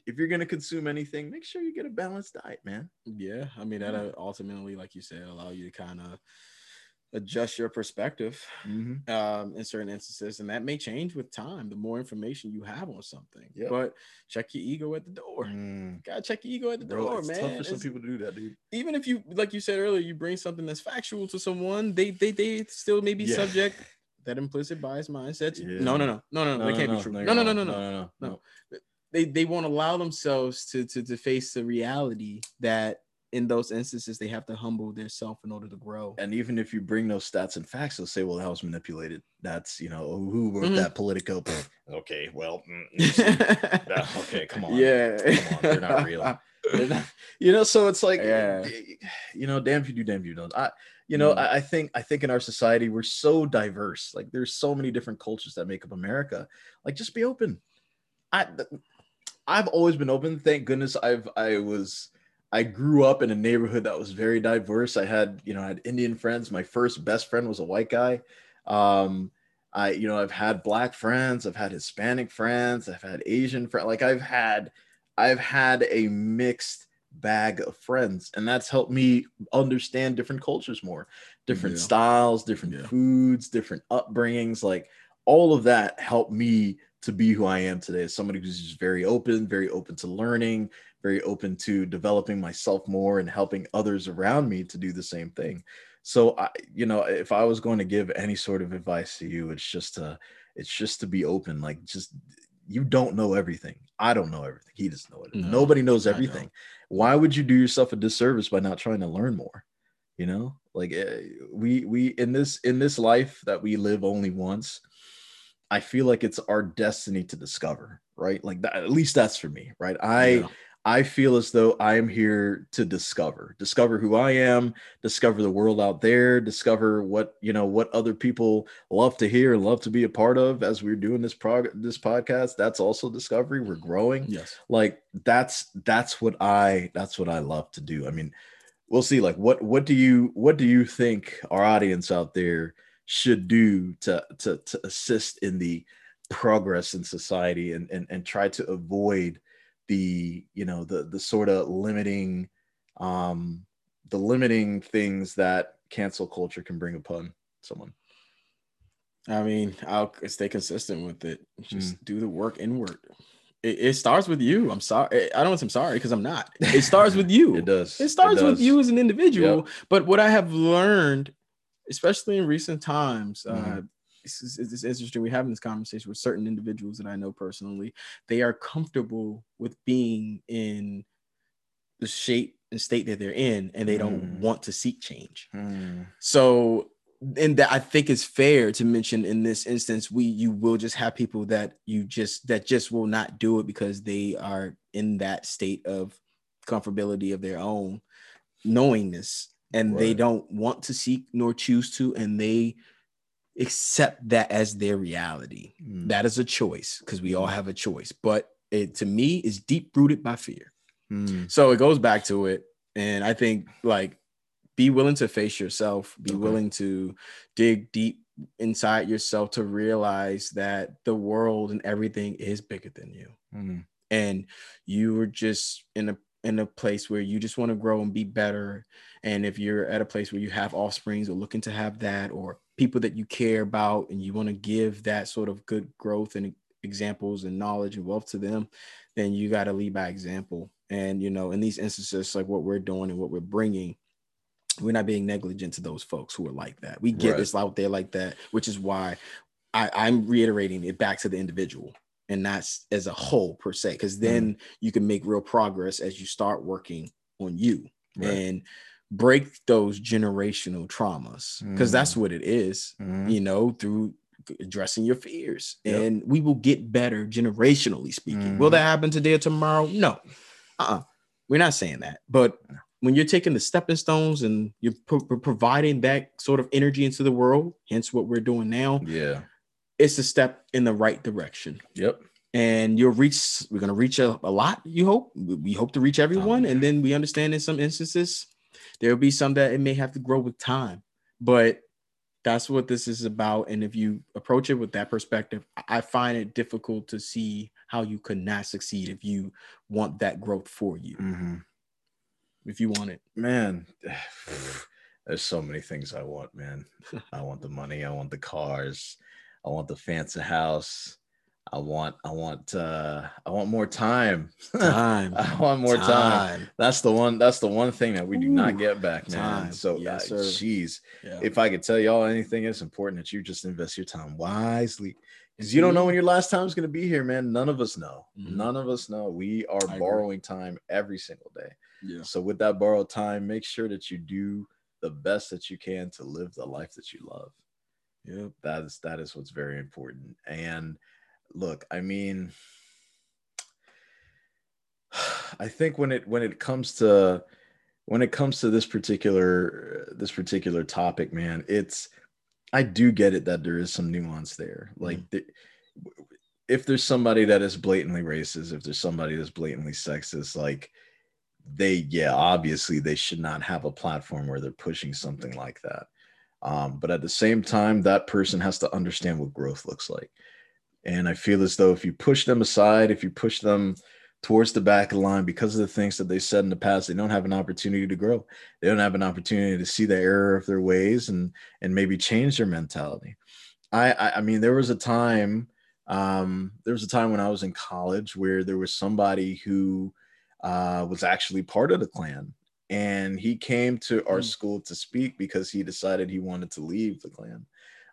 If you're going to consume anything, make sure you get a balanced diet, man. Yeah, I mean that uh, ultimately, like you said, allow you to kind of adjust your perspective Mm-hmm. um, in certain instances, and that may change with time. The more information you have on something, Yep. but check your ego at the door. gotta check your ego at the Mm. Bro, door, it's man. tough for some people to do that, dude. even if you, like you said earlier, you bring something that's factual to someone, they they they still may be Yeah. subject that implicit bias mindset. Yeah. No, no, no, no, no, no, that can't be true. No, you're no, no, no, no, no, no, no. They they won't allow themselves to to to face the reality that in those instances they have to humble themselves in order to grow. And even if you bring those stats and facts, they'll say, "Well, that was manipulated. That's you know who wrote Mhm. that Politico." Okay, well, mm, [LAUGHS] that- okay, come on, Yeah, come on, they're not real. [LAUGHS] You know, so it's like, Yeah. you know, damn if you do, damn if you don't. I, you know, Mm. I, I think I think in our society we're so diverse. Like, there's so many different cultures that make up America. Like, just be open. I, I've always been open. Thank goodness. I've I was I grew up in a neighborhood that was very diverse. I had, you know, I had Indian friends. My first best friend was a white guy. Um, I, you know, I've had black friends, I've had Hispanic friends, I've had Asian friends. Like I've had, I've had a mixed bag of friends, and that's helped me understand different cultures more, different Yeah. styles, different Yeah. foods, different upbringings. Like all of that helped me to be who I am today as somebody who's just very open, very open to learning, very open to developing myself more and helping others around me to do the same thing. So I, you know, if I was going to give any sort of advice to you, it's just to, it's just to be open. Like, just you don't know everything. I don't know everything. He doesn't know it. No, Nobody knows everything. Why would you do yourself a disservice by not trying to learn more? You know, like eh, we we in this in this life that we live only once. I feel like it's our destiny to discover, right? Like that, at least that's for me, right? I yeah. I feel as though I am here to discover, discover who I am, discover the world out there, discover what you know what other people love to hear and love to be a part of. As we're doing this prog this podcast, that's also discovery. We're growing. Yes, like that's that's what I that's what I love to do. I mean, we'll see. Like, what what do you what do you think our audience out there should do to to to assist in the progress in society and and, and try to avoid the you know the the sort of limiting um the limiting things that cancel culture can bring upon someone i mean i'll stay consistent with it just mm. do the work inward it, it, starts with you i'm sorry i don't say i'm sorry because i'm not it starts with you [LAUGHS] it does it starts it does. with you as an individual yep. but what i have learned especially in recent times mm. uh, it's, it's, interesting. We're having this conversation with certain individuals that I know personally. They are comfortable with being in the shape and state that they're in, and they don't mm. want to seek change. Mm. So, and that I think is fair to mention in this instance, we you will just have people that you just that just will not do it because they are in that state of comfortability of their own knowingness and right. they don't want to seek nor choose to and they accept that as their reality. Mm. That is a choice because we all have a choice, but it to me is deep rooted by fear. Mm. So it goes back to it. And I think like be willing to face yourself, be okay. willing to dig deep inside yourself to realize that the world and everything is bigger than you. Mm. And you are just in a in a place where you just want to grow and be better. And if you're at a place where you have offsprings or looking to have that, or people that you care about and you want to give that sort of good growth and examples and knowledge and wealth to them, then you got to lead by example. And, you know, in these instances, like what we're doing and what we're bringing, we're not being negligent to those folks who are like that. We get right. this out there like that, which is why I, I'm reiterating it back to the individual and not as a whole per se, because then mm. you can make real progress as you start working on you. Right. And break those generational traumas because mm. that's what it is, mm. you know, through addressing your fears. Yep. And we will get better generationally speaking. Will that happen today or tomorrow? No. Uh-uh. We're not saying that. But when you're taking the stepping stones and you're pro- providing that sort of energy into the world, hence what we're doing now. Yeah. It's a step in the right direction. Yep and you'll reach we're going to reach a, a, lot you hope we hope to reach everyone and then we understand in some instances There'll be some that it may have to grow with time, but that's what this is about. And if you approach it with that perspective, I find it difficult to see how you could not succeed if you want that growth for you. Mm-hmm. If you want it, man, [SIGHS] there's so many things I want, man. I want the money, I want the cars, I want the fancy house. I want, I want, uh, I want more time. Time. [LAUGHS] I want more time. time. That's the one. That's the one thing that we do Ooh, not get back, man. Time. So, yes, uh, jeez, yeah. if I could tell y'all anything, it's important that you just invest your time wisely, because you don't know when your last time is going to be here, man. None of us know. Mm-hmm. None of us know. We are I borrowing agree. time every single day. Yeah. So, with that borrowed time, make sure that you do the best that you can to live the life that you love. Yeah, that is that is what's very important, and look, I mean, I think when it when it comes to when it comes to this particular this particular topic, man, it's I do get it that there is some nuance there. Like mm-hmm. the, if there's somebody that is blatantly racist, if there's somebody that's blatantly sexist, like they yeah, obviously they should not have a platform where they're pushing something like that. Um, but at the same time, that person has to understand what growth looks like. And I feel as though if you push them aside, if you push them towards the back of the line because of the things that they said in the past, they don't have an opportunity to grow. They don't have an opportunity to see the error of their ways and and maybe change their mentality. I I, I mean, there was a time, um, there was a time when I was in college where there was somebody who uh, was actually part of the Klan and he came to our Mm. school to speak because he decided he wanted to leave the Klan.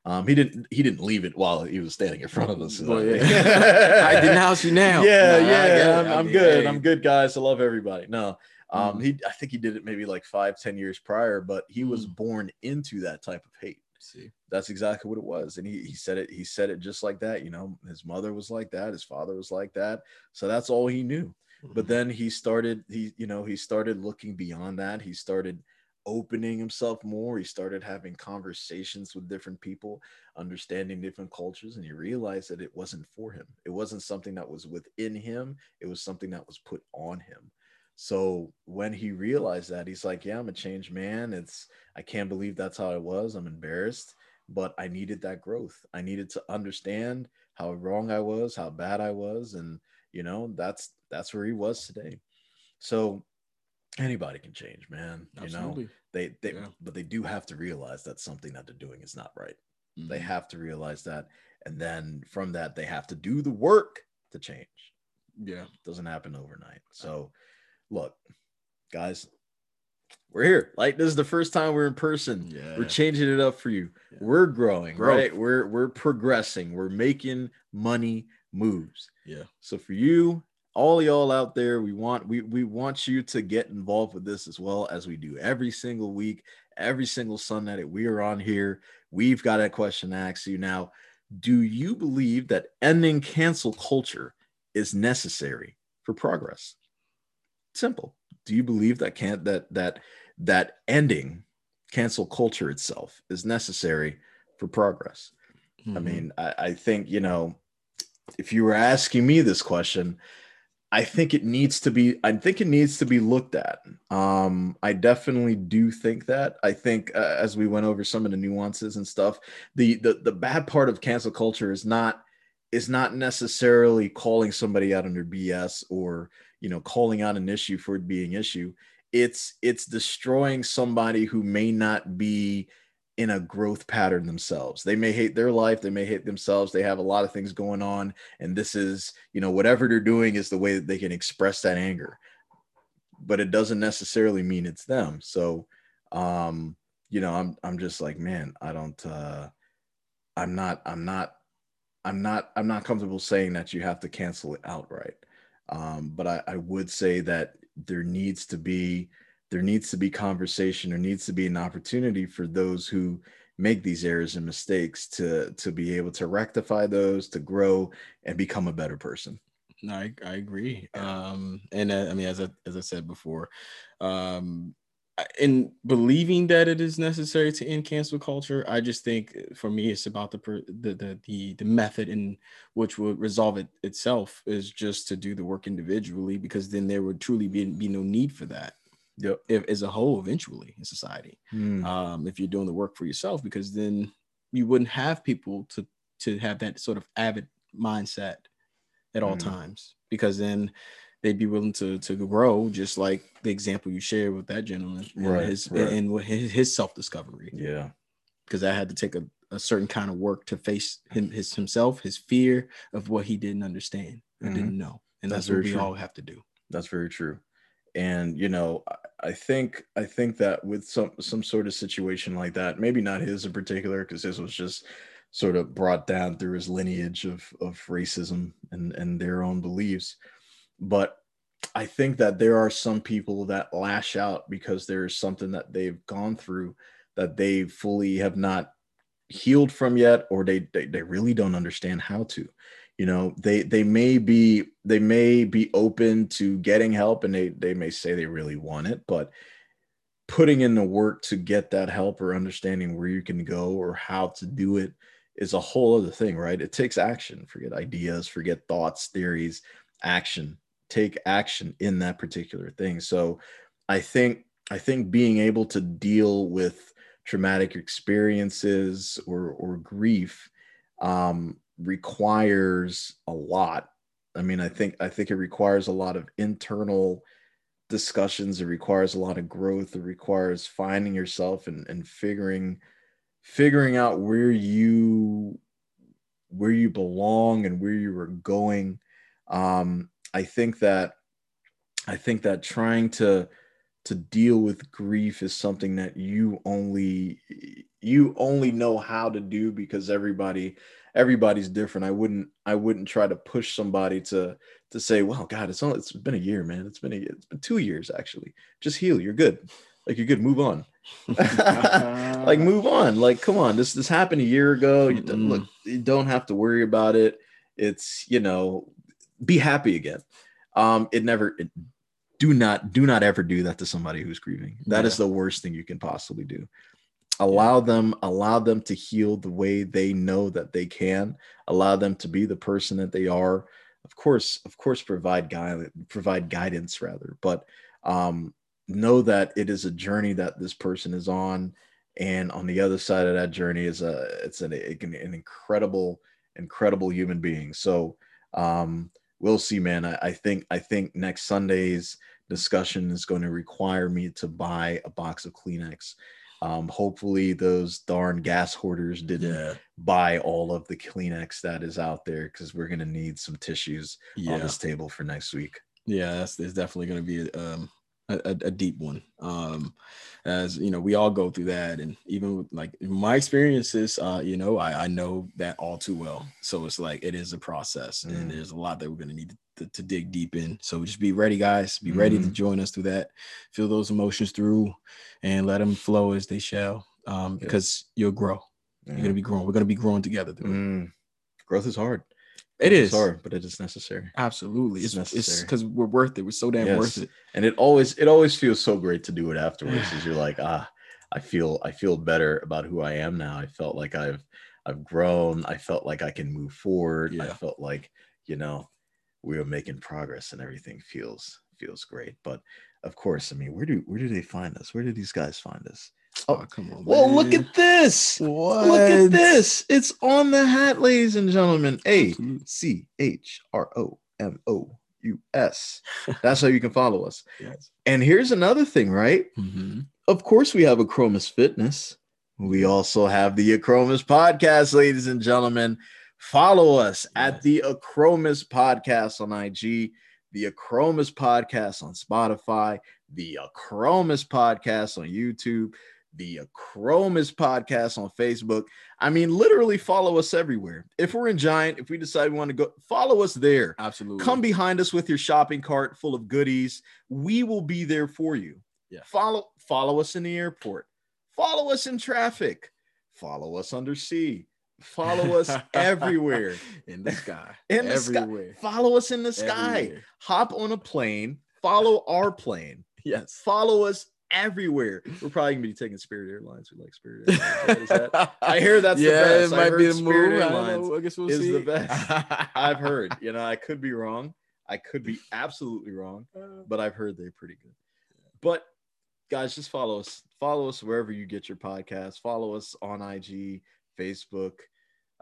Um, he didn't. He didn't leave it while he was standing in front of us. Well, yeah. [LAUGHS] I denounce you now. Yeah, Nah, yeah. I'm, I I'm mean, good. hey. I'm good, guys. I love everybody. No, um, Mhm. he. I think he did it maybe like five, ten years prior, but he was Mm. born into that type of hate. See. That's exactly what it was, and he he said it. He said it just like that. You know, his mother was like that. His father was like that. So that's all he knew but then he started he you know he started looking beyond that. He started opening himself more. He started having conversations with different people understanding different cultures and he realized that it wasn't for him. It wasn't something that was within him. It was something that was put on him. So when he realized that he's like yeah i'm a changed man. It's i can't believe that's how i was. I'm embarrassed but i needed that growth. I needed to understand how wrong i was how bad i was and you know that's that's where he was today so anybody can change man you know they they Yeah. but they do have to realize that something that they're doing is not right they Mhm. have to realize that and then from that they have to do the work to change Yeah. it doesn't happen overnight so look guys we're here like this is the first time we're in person Yeah. we're changing it up for you Yeah. we're growing Growth. right we're we're progressing we're making money moves Yeah. so for you, all y'all out there, we want we we want you to get involved with this as well as we do every single week, every single Sunday that we are on here. We've got a question to ask you now. Do you believe that ending cancel culture is necessary for progress? Simple. Do you believe that can't that that that ending cancel culture itself is necessary for progress? I Mhm. mean, I, I think, you know, if you were asking me this question, I think it needs to be, I think it needs to be looked at. Um, I definitely do think that. I think uh, as we went over some of the nuances and stuff, the, the the bad part of cancel culture is not is not necessarily calling somebody out under BS or you know calling out an issue for it being issue. It's it's destroying somebody who may not be in a growth pattern themselves. They may hate their life, they may hate themselves, they have a lot of things going on and this is, you know, whatever they're doing is the way that they can express that anger. But it doesn't necessarily mean it's them. So um, you know, I'm I'm just like, man, I don't uh I'm not I'm not I'm not I'm not comfortable saying that you have to cancel it outright. Um, but I, I would say that there needs to be there needs to be conversation there needs to be an opportunity for those who make these errors and mistakes to to be able to rectify those to grow and become a better person No, I, I agree. Um, and uh, I mean, as I, as I said before, um, in believing that it is necessary to end cancel culture, I just think uh, for me, it's about the per, the, the the the method in which would resolve it itself is just to do the work individually, because then there would truly be be no need for that. Yep. If as a whole, eventually in society, Hmm. um, if you're doing the work for yourself, because then you wouldn't have people to to have that sort of avid mindset at all Mm. times, because then they'd be willing to to grow, just like the example you shared with that gentleman, and Right, His right. and with his, his self discovery, yeah because I had to take a, a certain kind of work to face him his himself, his fear of what he didn't understand or Mhm. didn't know, and That's that's, what we true. all have to do. That's very true. And you know, I- think I think that with some some sort of situation like that, maybe not his in particular, because his was just sort of brought down through his lineage of of racism and and their own beliefs. But I think that there are some people that lash out because there is something that they've gone through that they fully have not healed from yet, or they they, they really don't understand how to you know they they may be they may be open to getting help and they they may say they really want it but putting in the work to get that help or understanding where you can go or how to do it is a whole other thing right? It takes action. Forget ideas forget thoughts theories action. Take action in that particular thing. So i think i think being able to deal with traumatic experiences or or grief um requires a lot. I mean i think i think it requires a lot of internal discussions. It requires a lot of growth. It requires finding yourself and, and figuring figuring out where you where you belong and where you are going. Um i think that i think that trying to to deal with grief is something that you only you only know how to do because everybody everybody's different. I wouldn't I wouldn't try to push somebody to to say, "Well, God, it's only it's been a year, man. It's been a it's been two years actually. Just heal. You're good. Like you're good. Move on. [LAUGHS] like move on. Like come on. This this happened a year ago. You don't, look. You don't have to worry about it. It's you know, be happy again. Um, it never. It, do not do not ever do that to somebody who's grieving. That Yeah. is the worst thing you can possibly do allow them allow them to heal the way they know that they can allow them to be the person that they are. Of course of course provide guide provide guidance rather but um know that it is a journey that this person is on and on the other side of that journey is a it's an, an incredible incredible human being. So um we'll see man. I, I think i think next sunday's discussion is going to require me to buy a box of kleenex um, hopefully those darn gas hoarders didn't Yeah. buy all of the Kleenex that is out there because we're gonna need some tissues on this table for next week. Yeah, that's it's definitely going to be um, a, a, a deep one. Um, as you know, we all go through that, and even with like my experiences, uh, you know, I, I know that all too well. So it's like it is a process, Mm. and there's a lot that we're going to need to, to dig deep in. So just be ready, guys. Be ready to Mhm. join us through that. Feel those emotions through, and let them flow as they shall. Um, Yeah. because you'll grow. You're gonna be growing. We're gonna be growing together. Through it. Mm. Growth is hard. It is hard, but it is necessary. absolutely. It's It's because we're worth it. We're so damn Yes. worth it. And it always it always feels so great to do it afterwards. [SIGHS] Is you're like, ah, I feel I feel better about who I am now. I felt like I've I've grown. I felt like I can move forward. I felt like, you know, we are making progress and everything feels feels great. But of course, I mean, where do where do they find us? Where do these guys find us? Oh, come on. Well, look at this. what? Look at this. It's on the hat, ladies and gentlemen. A. C H R O M O U S. That's how you can follow us. [LAUGHS] Yes. And here's another thing, right? Mhm. Of course, we have Achromous Fitness. We also have the Achromous Podcast, ladies and gentlemen. Follow us at the Achromous Podcast on IG, the Achromous Podcast on Spotify, the Achromous Podcast on YouTube, the Achromous Podcast on Facebook. I mean, literally follow us everywhere. If we're in Giant, if we decide we want to go, follow us there. Absolutely. Come behind us with your shopping cart full of goodies. We will be there for you. Yeah. Follow follow us in the airport. Follow us in traffic. Follow us under sea. Follow us [LAUGHS] everywhere. in the sky. In the sky. everywhere. Follow us in the sky. Everywhere. Hop on a plane. Follow our plane. [LAUGHS] Yes. Follow us everywhere. We're probably gonna be taking Spirit Airlines. We like Spirit Airlines. What is that? [LAUGHS] I hear that's the yeah, best. it I might be the Spirit move. I, Airlines know. I guess we'll is see. the best. I've heard. You know, I could be wrong. I could be absolutely wrong, uh, but I've heard they're pretty good. But guys, just follow us. Follow us wherever you get your podcast. Follow us on IG, Facebook,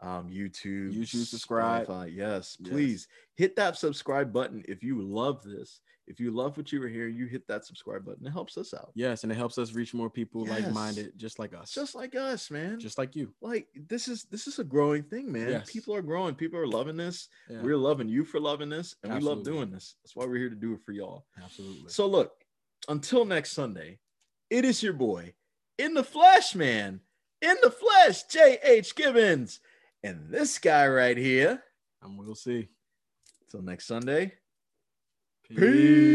um, YouTube, YouTube, subscribe. Spotify. Yes, Yes. please hit that subscribe button if you love this. If you love what you were hearing, you hit that subscribe button. It helps us out. Yes, and it helps us reach more people Yes. like-minded, just like us, just like us, man. just like you. like this is this is a growing thing, man. Yes. People are growing. People are loving this. Yeah, We're loving you for loving this, and we love doing this. That's why we're here to do it for y'all. absolutely. So look, until next Sunday, it is your boy in the flesh, man. In the flesh, J.H. Gibbons. And this guy right here. and we'll see. Till next Sunday. Peace. Peace.